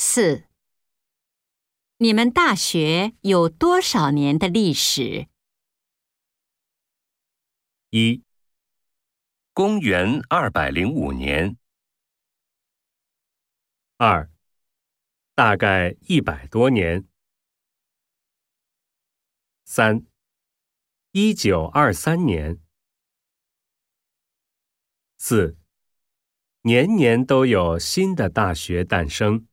四。你们大学有多少年的历史？一。公元二百零五年。二。大概一百多年。三。一九二三年。四。年年都有新的大学诞生。